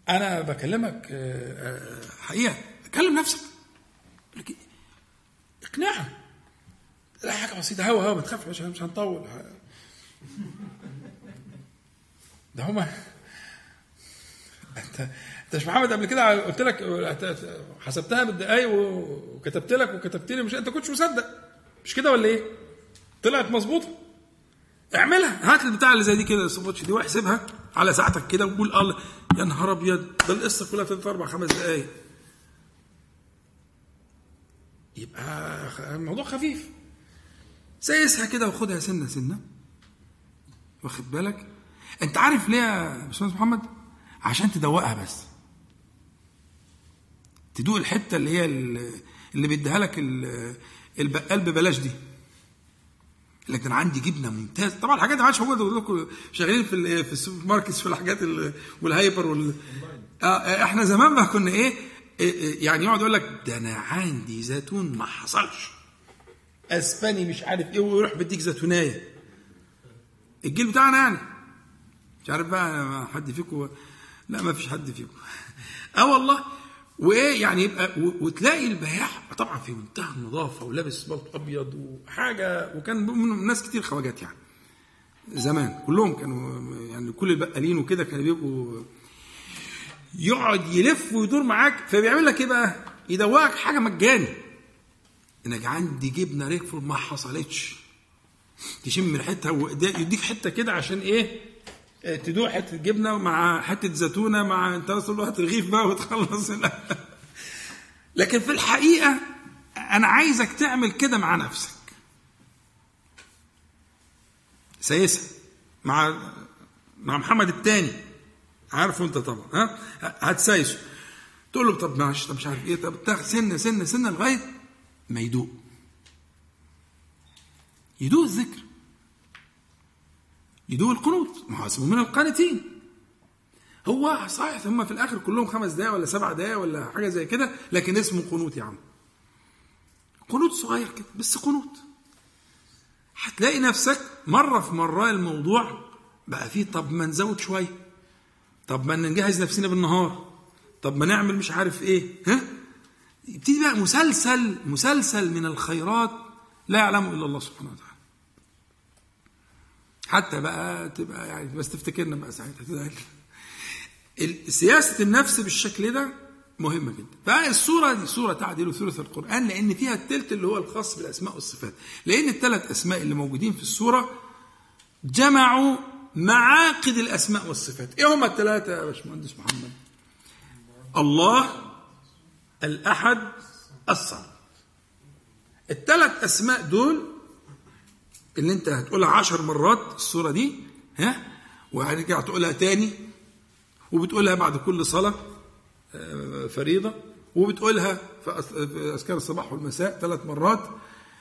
أنا بكلمك آه، حقيقة. كلم نفسك. اقنعها. لا حاجة بسيطة. هوا هوا ما تخافش مش هنطول. ده هما. أنت أنت مش محمد قبل كده قلت لك حسبتها بالدقايق وكتبت لك وكتبت لي مش أنت كنتش مصدق. مش كده ولا إيه؟ طلعت مظبوطة. اعملها. هات البتاع اللي زي دي كده السبوتش دي واحسبها على ساعتك كده وقول الله. يا نهار أبيض ده القصة كلها ثلاث أربع خمس دقايق. يبقى الموضوع خفيف. سيسها كده وخدها سنة سنة. واخد بالك؟ أنت عارف ليه يا باشمهندس محمد؟ عشان تدوقها بس. تدوق الحتة اللي هي اللي بيديها لك البقال ببلاش دي. لكن عندي جبنة ممتاز طبعا الحاجات دي ما عادش موجودة. شغالين في في ال supermarkets في الحاجات وال hyper وال آه, آه، إحنا زمان ما كنا إيه, إيه،, إيه، يعني يقعد يقول لك ده أنا عندي زيتون ما حصلش. أسباني مش عارف إيه ويروح بيديك زيتونايه الجيل بتاعنا يعني. مش عارف بقى حد فيكم. لا ما فيش حد فيكم. [laughs] آه والله. وايه يعني يبقى وتلاقي البياع طبعا في منتهى النظافة ولابس بلط أبيض وحاجة وكان من ناس كتير خواجات يعني زمان كلهم كانوا يعني كل البقالين وكده كانوا بيبقوا يقعد يلف ويدور معاك فبيعمل لك إيه بقى؟ يدوقك حاجة مجاني إنك عندي جبنة ريكفورد ما حصلتش تشم ريحتها ويديك حتة كده عشان إيه؟ تدوق حتة جبنة مع حتة زيتونة مع انت طول الوقت رغيف بقى وتخلص. [laughs] لكن في الحقيقة أنا عايزك تعمل كده مع نفسك. سيسة مع مع محمد الثاني عارفه انت طبعا ها؟ هتسايسه. تقول له طب ماشي طب مش عارف إيه طب تاخد سنة سنة سنة لغاية ما يدوق. يدوق الذكر. يدوق القنوط اسمه من القانتين. هو صحيح هم في الآخر كلهم خمس دقايق ولا سبع دقايق ولا حاجة زي كده لكن اسمه قنوت يا عم. قنوت صغير كده بس قنوت هتلاقي نفسك مرة في مرة الموضوع بقى فيه طب ما نزود شوية طب ما نجهز نفسنا بالنهار طب ما نعمل مش عارف إيه ها؟ يبتدي بقى مسلسل مسلسل من الخيرات لا يعلمه إلا الله سبحانه وتعالى. حتى بقى تبقى يعني بس تفتكرنا بقى ساعتها. [laughs] سياسة النفس بالشكل ده مهمة جدا. فالسورة دي سورة تعديل ثلث القرآن لأن فيها التلت اللي هو الخاص بالأسماء والصفات. لأن الثلاث أسماء اللي موجودين في السورة جمعوا معاقد الأسماء والصفات. إيه هما الثلاثة يا باشمهندس محمد؟ الله الأحد الصمد. الثلاث أسماء دول اللي انت هتقولها عشر مرات السوره دي ها؟ وهترجع تقولها تاني وبتقولها بعد كل صلاة آه، فريضة وبتقولها في أذكار الصباح والمساء ثلاث مرات.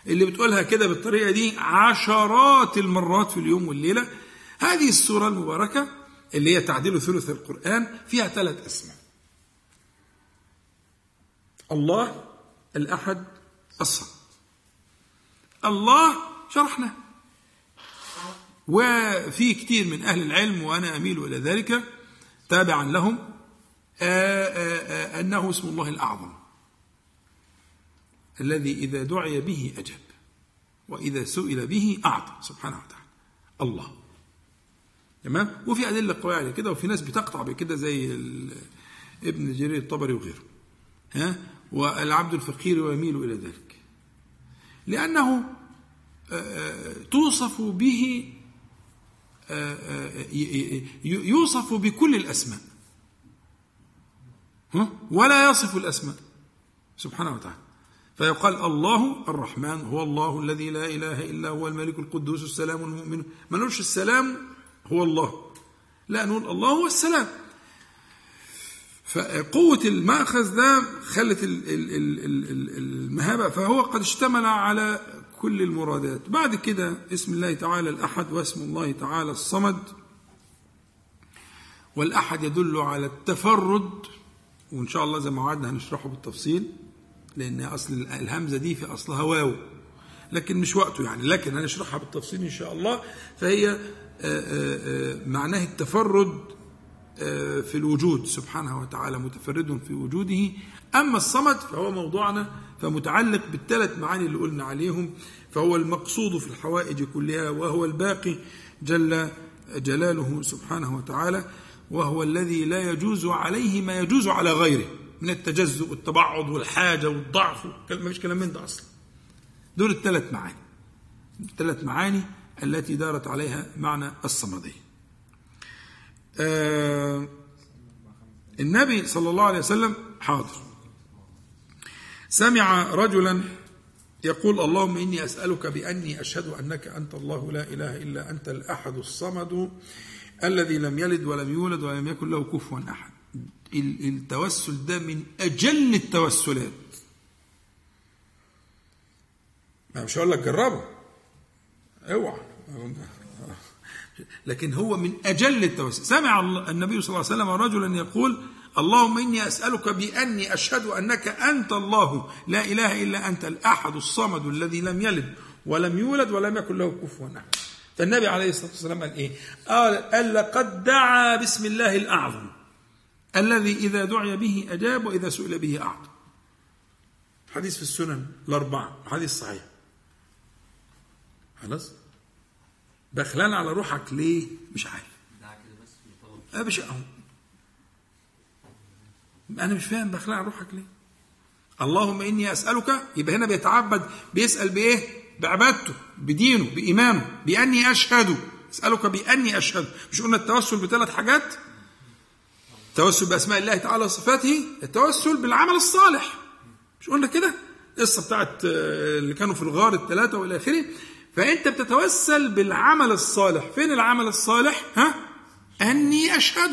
اللي بتقولها كده بالطريقة دي عشرات المرات في اليوم والليلة. هذه السورة المباركة اللي هي تعديل ثلث القرآن فيها ثلاث أسماء. الله الأحد الصمد. الله شرحناه. وفي كثير من أهل العلم وأنا أميل إلى ذلك تابعا لهم آه، آه، آه، أنه اسم الله الأعظم الذي إذا دعي به أجاب وإذا سئل به أعطى سبحانه وتعالى الله. تمام؟ وفي أدلة قوية على كده وفي ناس بتقطع بكده زي ابن جرير الطبري وغيره ها؟ والعبد الفقير ويميل إلى ذلك لأنه توصف به يوصف بكل الأسماء. ولا يصف الأسماء. سبحانه وتعالى. فيقال الله الرحمن هو الله الذي لا إله إلا هو الملك القدوس السلام المؤمن. ما نقولش السلام هو الله. لا نقول الله هو السلام. فقوة المأخذ ده خلت المهابة. فهو قد اشتمل على كل المرادات. بعد كده اسم الله تعالى الأحد واسم الله تعالى الصمد. والأحد يدل على التفرد. وإن شاء الله زي ما وعدنا هنشرحه بالتفصيل لأن أصل الهمزة دي في أصلها واو. لكن مش وقته يعني لكن هنشرحها بالتفصيل إن شاء الله. فهي آه، آه، آه، معناه التفرد في الوجود. سبحانه وتعالى متفرد في وجوده. أما الصمد فهو موضوعنا فمتعلق بالثلاث معاني اللي قلنا عليهم فهو المقصود في الحوائج كلها وهو الباقي جل جلاله سبحانه وتعالى وهو الذي لا يجوز عليه ما يجوز على غيره من التجزؤ والتبعض والحاجة والضعف ما فيش كلام من ده أصلا. دول الثلاث معاني. الثلاث معاني التي دارت عليها معنى الصمدية آه النبي صلى الله عليه وسلم حاضر. سمع رجلا يقول اللهم إني أسألك بأني أشهد أنك أنت الله لا إله إلا أنت الأحد الصمد الذي لم يلد ولم يولد ولم يكن له كفوا أحد. التوسل ده من أجل التوسلات. ما مش هقول لك جربه. اوعى. لكن هو من أجل التوسل. سمع النبي صلى الله عليه وسلم رجلا يقول اللهم إني أسألك بأني أشهد أنك أنت الله. لا إله إلا أنت الأحد الصمد الذي لم يلد ولم يولد ولم يكن له كفوا أحد. فالنبي عليه الصلاة والسلام قال إيه؟ قال, قال لقد دعا باسم الله الأعظم. الذي إذا دعي به أجاب وإذا سئل به أعطى. حديث في السنن الأربعة حديث صحيح. خلاص؟ بخلان على روحك ليه؟ مش عارف. مش أهو أنا مش فاهم بخلان على روحك ليه؟ اللهم إني أسألك يبقى هنا بيتعبد بيسأل بإيه؟ بعبادته بدينه بإيمانه بأني أشهد. أسألك بأني أشهد. مش قلنا التوسل بثلاث حاجات؟ التوسل بأسماء الله تعالى وصفاته التوسل بالعمل الصالح. مش قلنا كده؟ القصة بتاعت آه، اللي كانوا في الغار الثلاثة وإلى آخره. فأنت بتتوسل بالعمل الصالح. فين العمل الصالح؟ ها؟ أني أشهد.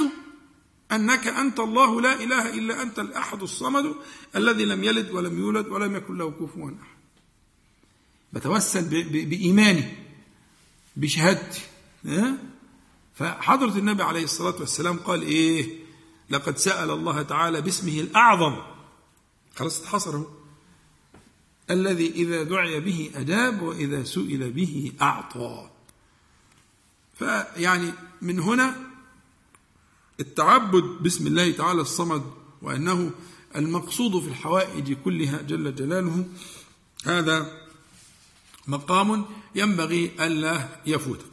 أنك أنت الله لا إله إلا أنت الأحد الصمد الذي لم يلد ولم يولد ولم يكن له كفوا أحد. بتوسل بإيماني بشهادتي فحضرة النبي عليه الصلاة والسلام قال إيه؟ لقد سأل الله تعالى باسمه الأعظم. خلاص اتحصر الذي إذا دعي به أجاب وإذا سئل به أعطى. فيعني من هنا التعبد باسم الله تعالى الصمد وأنه المقصود في الحوائج كلها جل جلاله. هذا مقام ينبغي ألا يفوتك.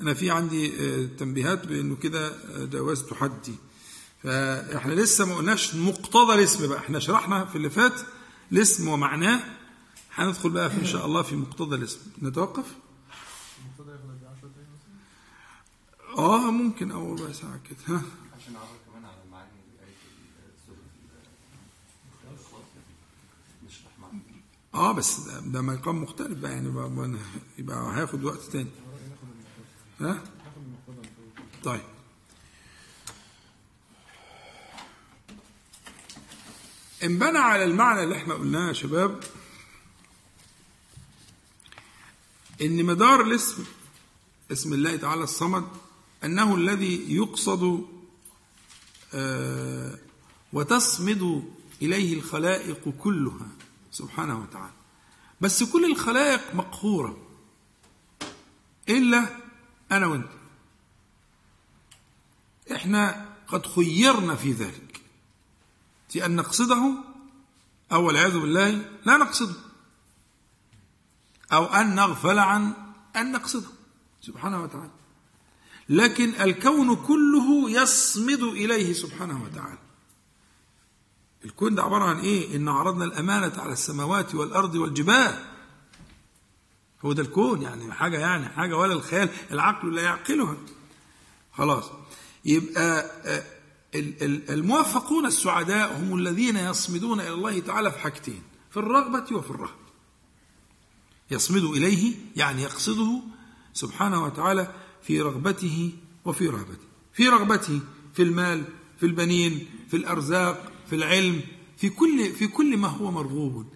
أنا في عندي آه، تنبيهات بأنه كده آه، جاوزت حدي فإحنا لسه ما قلناش مقتضى الاسم بقى. إحنا شرحنا في اللي فات الاسم ومعناه. هندخل بقى في إن شاء الله في مقتضى الاسم. نتوقف؟ آه ممكن أول ربع ساعة كده. ها. عشان كمان على المعاني آه بس ده, ده مقام مختلف بقى يعني بقى يبقى هياخد وقت تاني. ها؟ طيب. انبنى على المعنى اللي إحنا قلناه يا شباب إن مدار الاسم اسم الله تعالى الصمد أنه الذي يقصد آه وتصمد إليه الخلائق كلها سبحانه وتعالى. بس كل الخلائق مقهورة. إلا أنا وأنت. إحنا قد خيرنا في ذلك. في أن نقصده أو والعياذ بالله لا نقصده. أو أن نغفل عن أن نقصده. سبحانه وتعالى. لكن الكون كله يصمد إليه سبحانه وتعالى. الكون ده عبارة عن إيه؟ إن عرضنا الأمانة على السماوات والأرض والجبال. هو ده الكون يعني حاجة يعني حاجة ولا الخيال العقل لا يعقلها. خلاص. يبقى آه، الموفقون السعداء هم الذين يصمدون إلى الله تعالى في حاجتين في الرغبة وفي الرهبة يصمد إليه يعني يقصده سبحانه وتعالى في رغبته وفي رهبته. في رغبته في المال في البنين في الأرزاق في العلم في كل في كل ما هو مرغوب.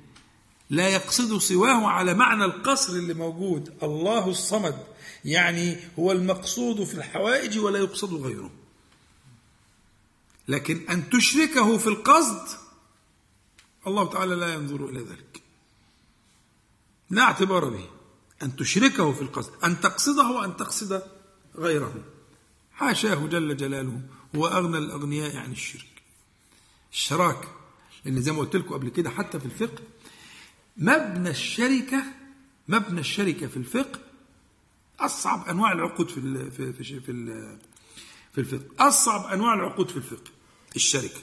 لا يقصد سواه على معنى القصر اللي موجود. الله الصمد يعني هو المقصود في الحوائج ولا يقصد غيره. لكن أن تشركه في القصد الله تعالى لا ينظر إلى ذلك. لا اعتبار به. أن تشركه في القصد أن تقصده وأن تقصد غيره حاشاه جل جلاله هو أغنى الأغنياء عن الشرك. الشراكة لأن زي ما قلت لكم قبل كده حتى في الفقه مبنى الشركة مبنى الشركة في الفقه أصعب أنواع العقود في في في في, في الفقه. أصعب أنواع العقود في الفقه الشركة.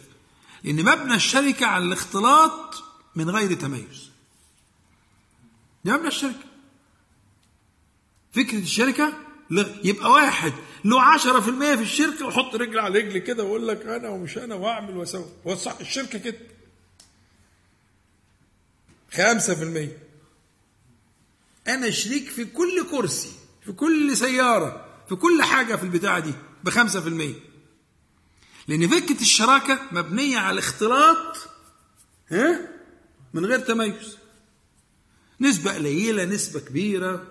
لأن مبنى الشركة على الاختلاط من غير تميز. ده مبنى الشركة. فكرة الشركة يبقى واحد. له 10% في الشركة ويحط رجل على رجل كده ويقول لك أنا ومش أنا وأعمل وأسوي. هو صح الشركة كده. خمسة في المية. أنا شريك في كل كرسي في كل سيارة في كل حاجة في البتاعة دي في المية. لأن فكرة الشراكة مبنية على الاختلاط ها من غير تميز. نسبة قليلة نسبة كبيرة.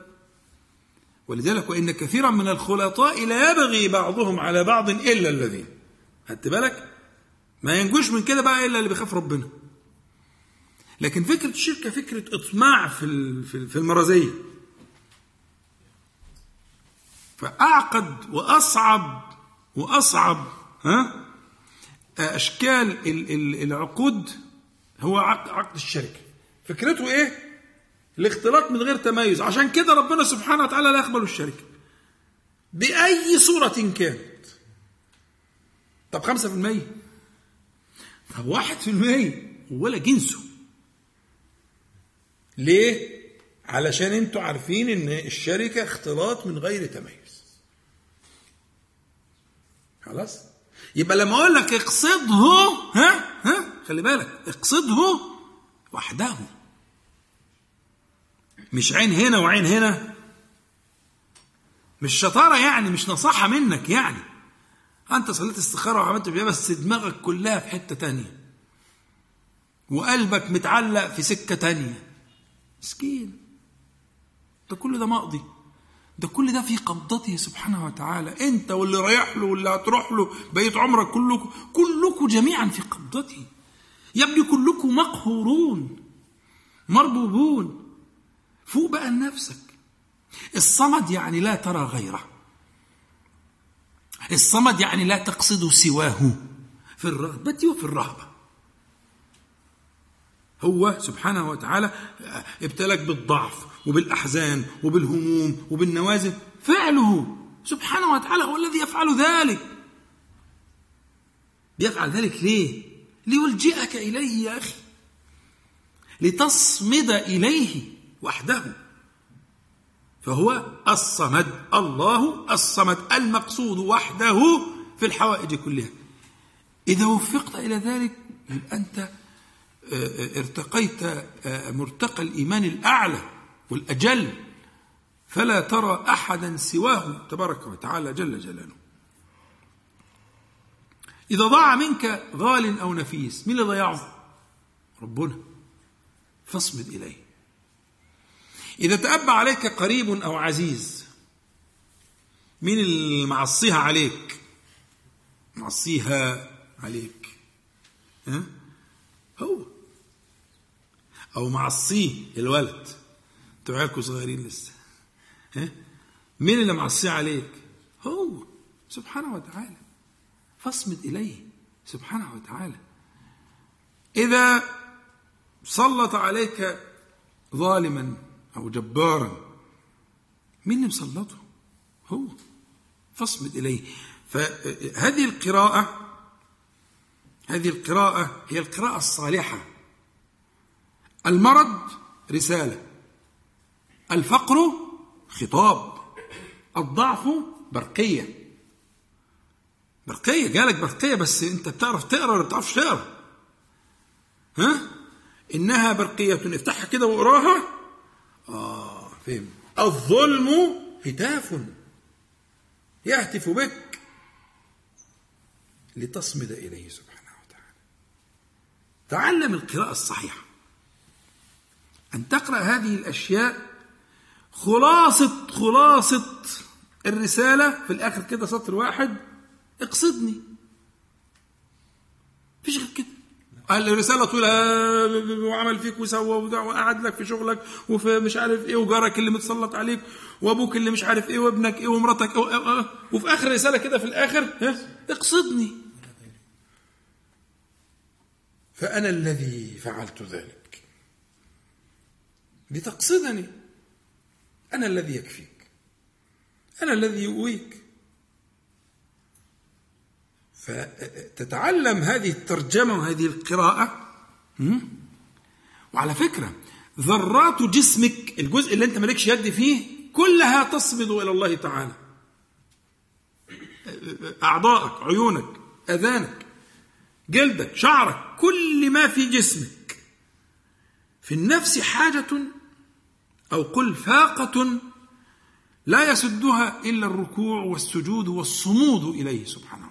ولذلك وإن كثيرا من الخلطاء لا يبغي بعضهم على بعض إلا الذين. خدت بالك؟ ما ينجوش من كده بقى إلا اللي بيخاف ربنا. لكن فكرة الشركة فكرة إطماع في في المرازية فأعقد وأصعب وأصعب ها؟ أشكال العقود هو عقد الشركة فكرته إيه؟ الاختلاط من غير تميز. عشان كده ربنا سبحانه وتعالى لا يقبل الشركة بأي صورة كانت. طب خمسة في المية. طب واحد في المية. ولا جنسه. ليه؟ علشان أنتوا عارفين ان الشركة اختلاط من غير تميز. خلاص؟ يبقى لما أقول لك اقصده ها؟ ها؟ خلي بالك. اقصده وحده. مش عين هنا وعين هنا. مش شطارة يعني مش نصاحه منك يعني. أنت صليت استخارة وعملت فيها بس دماغك كلها في حتة تانية. وقلبك متعلق في سكة تانية. مسكين. ده كل ده مقضي. ده كل ده في قبضته سبحانه وتعالى. أنت واللي رايح له واللي هتروح له بقيت عمرك كلكم كلكم جميعا في قبضته. يا ابني كلكم مقهورون مربوبون. فوق بقى لنفسك. الصمد يعني لا ترى غيره. الصمد يعني لا تقصد سواه في الرغبة وفي الرهبة. هو سبحانه وتعالى ابتلك بالضعف وبالأحزان وبالهموم وبالنوازل. فعله سبحانه وتعالى هو الذي يفعل ذلك. بيفعل ذلك ليه؟ ليلجئك إليه يا أخي. لتصمد إليه. وحده. فهو الصمد الله الصمد المقصود وحده في الحوائج كلها. إذا وفقت إلى ذلك أنت ارتقيت مرتقى الإيمان الأعلى والأجل؟ فلا ترى أحدا سواه تبارك وتعالى جل جلاله. إذا ضاع منك غال أو نفيس مين اللي ضيعه؟ ربنا فاصمد إليه. إذا تأبى عليك قريب أو عزيز مين اللي معصيها عليك؟ معصيها عليك ها؟ هو أو معصيه الولد أنتوا عيالكم صغيرين لسه ها؟ مين اللي معصيه عليك؟ هو سبحانه وتعالى فاصمد إليه سبحانه وتعالى إذا سلط عليك ظالما أو جبارا. مين اللي مسلطه؟ هو. فاصمد إليه. فهذه القراءة هذه القراءة هي القراءة الصالحة. المرض رسالة الفقر خطاب الضعف برقية. برقية جالك برقية بس أنت بتعرف تقرأ ولا بتعرفش تقرأ؟ ها؟ إنها برقية. افتحها كده واقراها آه فهم. الظلم هتاف يهتف بك لتصمد إليه سبحانه وتعالى. تعلم القراءة الصحيحة. أن تقرأ هذه الأشياء خلاصة خلاصة الرسالة في الآخر كده سطر واحد اقصدني. فيش غير كده. الرسالة طويلة وعمل فيك وسوى وقعد لك في شغلك وفي مش عارف إيه وجارك اللي متسلط عليك وأبوك اللي مش عارف إيه وابنك إيه ومراتك إيه وفي آخر رسالة كده في الآخر اقصدني. فأنا الذي فعلت ذلك. لتقصدني. أنا الذي يكفيك. أنا الذي يؤويك. فتتعلم هذه الترجمة وهذه القراءة وعلى فكرة ذرات جسمك الجزء اللي أنت مالكش يد فيه كلها تصمد إلى الله تعالى. أعضائك عيونك أذانك جلدك شعرك كل ما في جسمك. في النفس حاجة أو قل فاقة لا يسدها إلا الركوع والسجود والصمود إليه سبحانه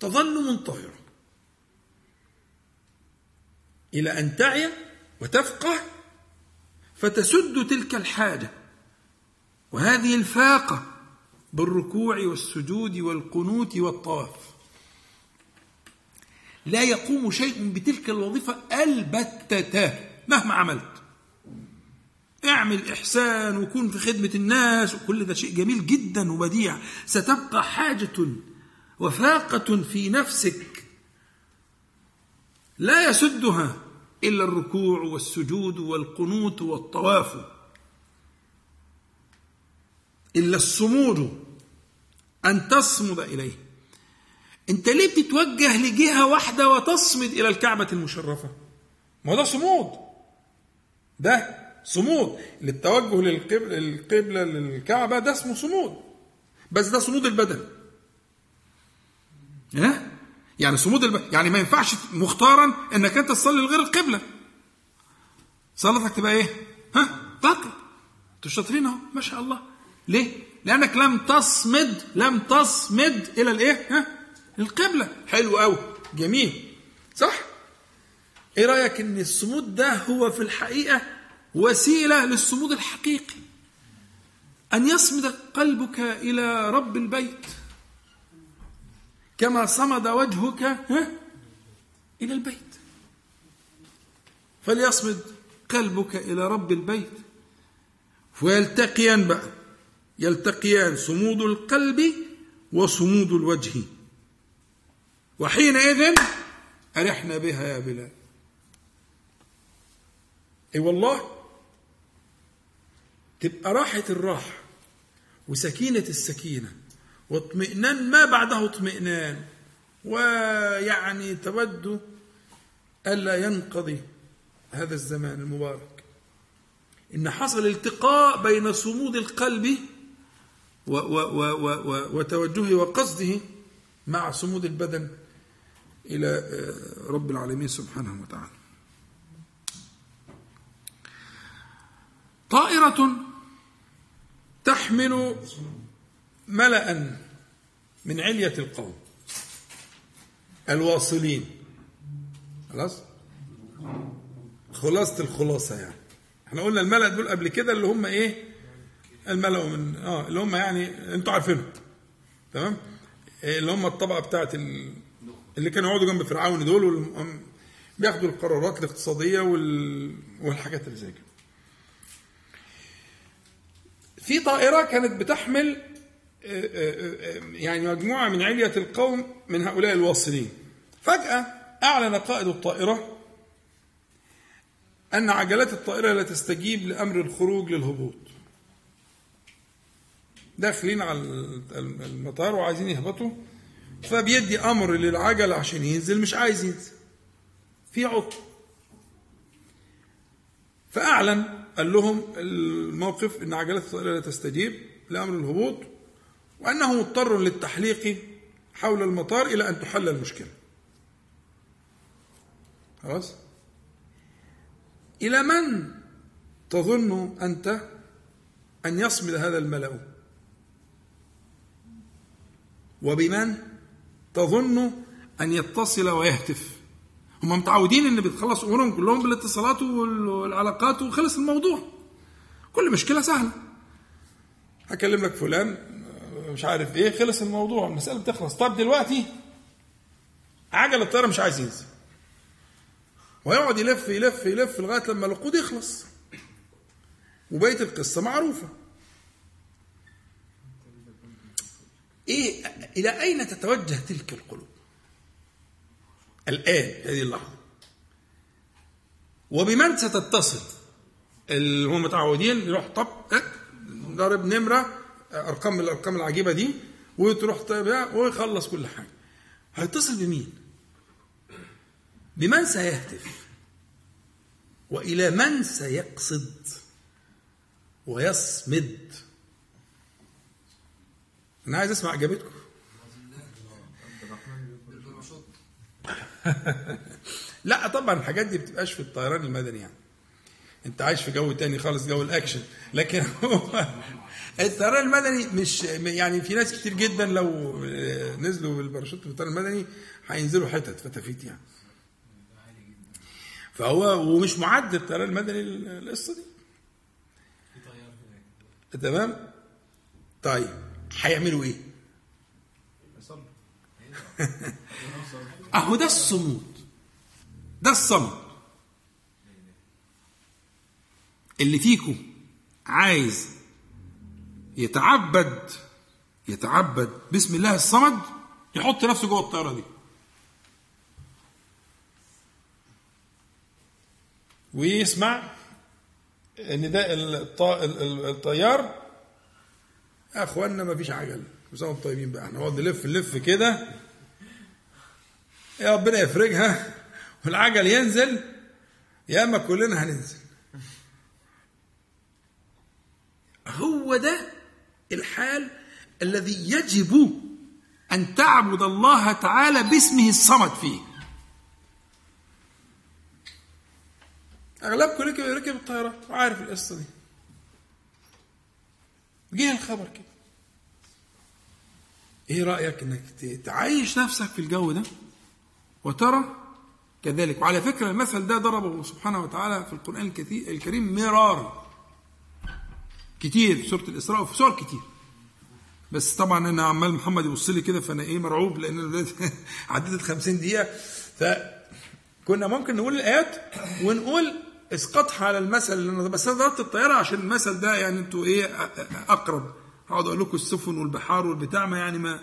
تظل منتظرة إلى أن تعي وتفقه فتسد تلك الحاجة. وهذه الفاقة بالركوع والسجود والقنوت والطواف. لا يقوم شيء بتلك الوظيفة البتة مهما عملت. اعمل إحسان وكن في خدمة الناس وكل ده شيء جميل جدا وبديع. ستبقى حاجة وفاقة في نفسك. لا يسدها إلا الركوع والسجود والقنوت والطواف. إلا الصمود أن تصمد إليه. أنت ليه بتتوجه لجهة واحدة وتصمد إلى الكعبة المشرفة؟ ما ده صمود. ده صمود. للتوجه للقبلة, للكعبة ده اسمه صمود. بس ده صمود البدن. يعني صمود البدن يعني ما ينفعش مختارا إنك أنت تصلي لغير القبلة. صلاتك تبقى إيه؟ ها؟ تقرا أنتوا شاطرين أهو ما شاء الله. ليه؟ لأنك لم تصمد لم تصمد إلى الإيه؟ ها؟ القبلة. حلو قوي جميل. صح؟ إيه رأيك إن الصمود ده هو في الحقيقة وسيلة للصمود الحقيقي؟ أن يصمد قلبك إلى رب البيت. كما صمد وجهك إلى البيت. فليصمد قلبك إلى رب البيت. ويلتقيان بقى. يلتقيان صمود القلب وصمود الوجه. وحينئذ أرحنا بها يا بلال. أي والله تبقى راحة الراحة وسكينة السكينة. واطمئنان ما بعده اطمئنان. ويعني تود ألا ينقضي هذا الزمان المبارك. إن حصل التقاء بين صمود القلب و و و و وتوجهه وقصده مع صمود البدن إلى رب العالمين سبحانه وتعالى. طائرة تحمل ملأ من علية القوم. الواصلين. خلاص؟ خلاصة الخلاصة يعني. إحنا قلنا الملأ دول قبل كده اللي هم إيه؟ الملأ من آه اللي هم يعني أنتوا عارفينهم. تمام؟ إيه اللي هم الطبقة بتاعت ال... اللي كانوا يقعدوا جنب فرعون دول بياخدوا القرارات الاقتصادية وال... والحاجات اللي زي كده. في طائرة كانت بتحمل يعني مجموعة من علية القوم من هؤلاء الواصلين. فجأة أعلن قائد الطائرة أن عجلات الطائرة لا تستجيب لأمر الخروج للهبوط. داخلين على المطار وعايزين يهبطوا. فبيدي أمر للعجلة عشان ينزل مش عايز ينزل. في عطل. فأعلن قال لهم الموقف إن عجلات الطائرة لا تستجيب لأمر الهبوط. وأنه مضطر للتحليق حول المطار إلى أن تحل المشكلة. خلاص؟ إلى من تظن أنت أن يصمد هذا الملأ؟ وبمن تظن أن يتصل ويهتف؟ هم متعودين إن بتخلص أمورهم كلهم بالاتصالات والعلاقات وخلص الموضوع. كل مشكلة سهلة. هكلم لك فلان مش عارف إيه خلص الموضوع. المساله بتخلص طب دلوقتي عجل الطيارة مش عايز ينزل. ويقعد يلف يلف يلف لغاية لما الوقود يخلص. وبقية القصة معروفة. إيه إلى أين تتوجه تلك القلوب؟ الآن هذه اللحظة. وبمن ستتصل؟ اللي هم متعودين يروح طب ضارب نمرة. أرقام من الأرقام العجيبة دي وتروح ويخلص كل حاجة. هيتصل بمين؟ بمن سيهتف وإلى من سيقصد ويصمد. أنا عايز أسمع إجابتكم. [laughs] لا طبعا الحاجات دي بتبقاش في الطيران المدني يعني. أنت عايش في جو تاني خالص جو الأكشن. لكن هو الطيران المدني مش يعني في ناس كتير جدا لو نزلوا بالباراشوت في الطيران المدني هينزلوا حتت فتافيت يعني. فهو ومش معد الطيران المدني القصة دي. تمام؟ طيب هيعملوا إيه؟ [laughs] أهو ده الصمود. ده الصمد. اللي فيكم عايز يتعبد يتعبد باسم الله الصمد يحط نفسه جوه الطيارة دي. ويسمع نداء الطيار. يا أخوانا ما فيش عجل كل طيبين بقى. إحنا نقعد نلف نلف كده. يا ربنا يفرجها. والعجل ينزل. يا أما كلنا هننزل. هو ده الحال الذي يجب أن تعبد الله تعالى باسمه الصمد فيه. أغلبكم ركب ركب الطيارة وعارف القصة دي. جه الخبر كده. إيه رأيك إنك تعيش نفسك في الجو ده؟ وترى كذلك. وعلى فكرة المثل ده ضربه سبحانه وتعالى في القرآن الكريم مرارا. كتير في سورة الإسراء وفي سور كتير. بس طبعا أنا عمال محمد يبص لي كده فأنا إيه مرعوب لأن [laughs] عدت 50 دقيقة. فكنا ممكن نقول الآيات ونقول اسقطها على المثل اللي أنا بس أنا ضربت الطيارة عشان المثل ده يعني أنتوا إيه أقرب. هقعد أقول لكم السفن والبحار والبتاع ما يعني ما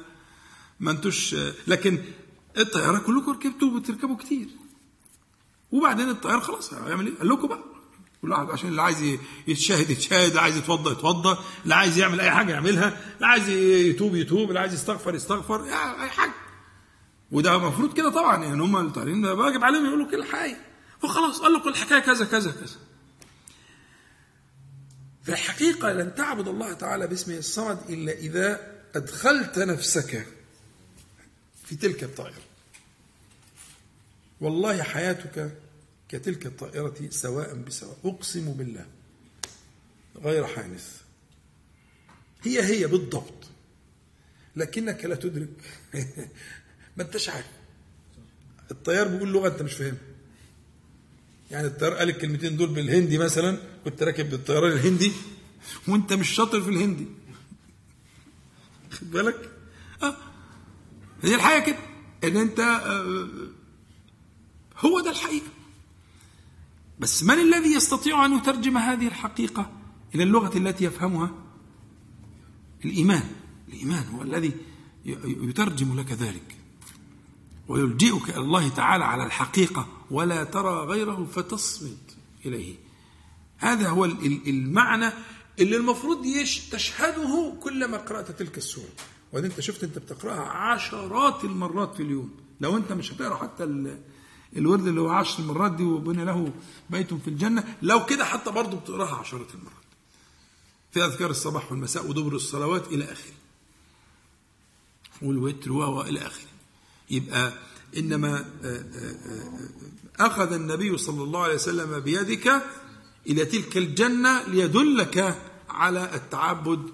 ما انتوش لكن الطيارة كلكم ركبتوا وبتركبوا كتير. وبعدين الطيار خلاص هيعمل إيه؟ قال لكم بقى. كل واحد عشان اللي عايز يتشاهد يتشاهد اللي عايز يتوضا يتوضا اللي عايز يعمل أي حاجة يعملها اللي عايز يتوب يتوب اللي عايز يستغفر يستغفر أي حاجة. وده المفروض كده طبعا يعني هم الطيارين ده واجب عليهم يقولوا كل حاجة. فخلاص قال لكم الحكاية كذا كذا كذا. في الحقيقة لن تعبد الله تعالى باسمه الصمد إلا إذا أدخلت نفسك في تلك الطائرة. والله حياتك كتلك الطائرة سواء بسواء. أقسم بالله. غير حانث. هي هي بالضبط. لكنك لا تدرك. [laughs] ما أنتش عارف. الطيار بيقول لغة أنت مش فاهمها يعني الطيار قال الكلمتين دول بالهندي مثلا كنت راكب بالطيران الهندي وأنت مش شاطر في الهندي. خد بالك؟ آه. هي الحقيقة كده. إن أنت آه هو ده الحقيقة. بس من الذي يستطيع أن يترجم هذه الحقيقة إلى اللغة التي يفهمها؟ الإيمان. الإيمان هو الذي يترجم لك ذلك. ويلجئك إلى الله تعالى على الحقيقة ولا ترى غيره فتصمد إليه. هذا هو المعنى اللي المفروض تشهده كلما قرأت تلك السورة. وبعدين أنت شفت أنت بتقرأها عشرات المرات في اليوم. لو أنت مش هتقرأ حتى الورد اللي هو عشر مرات دي وبني له بيت في الجنة. لو كده حتى برضه بتقراها عشرات المرات. في أذكار الصباح والمساء ودبر الصلوات إلى آخره. والوتر وإلى آخره. يبقى إنما أخذ النبي صلى الله عليه وسلم بيدك إلى تلك الجنة ليدلك على التعبد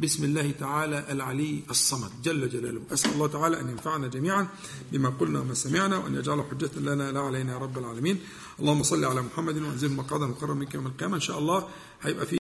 بسم الله تعالى العلي الصمد جل جلاله أسأل الله تعالى أن ينفعنا جميعا بما قلنا وما سمعنا وأن يجعل حجة لنا لا علينا يا رب العالمين اللهم صل على محمد وأنزل مقعدا مقرر منك يوم القيامة إن شاء الله هيبقى في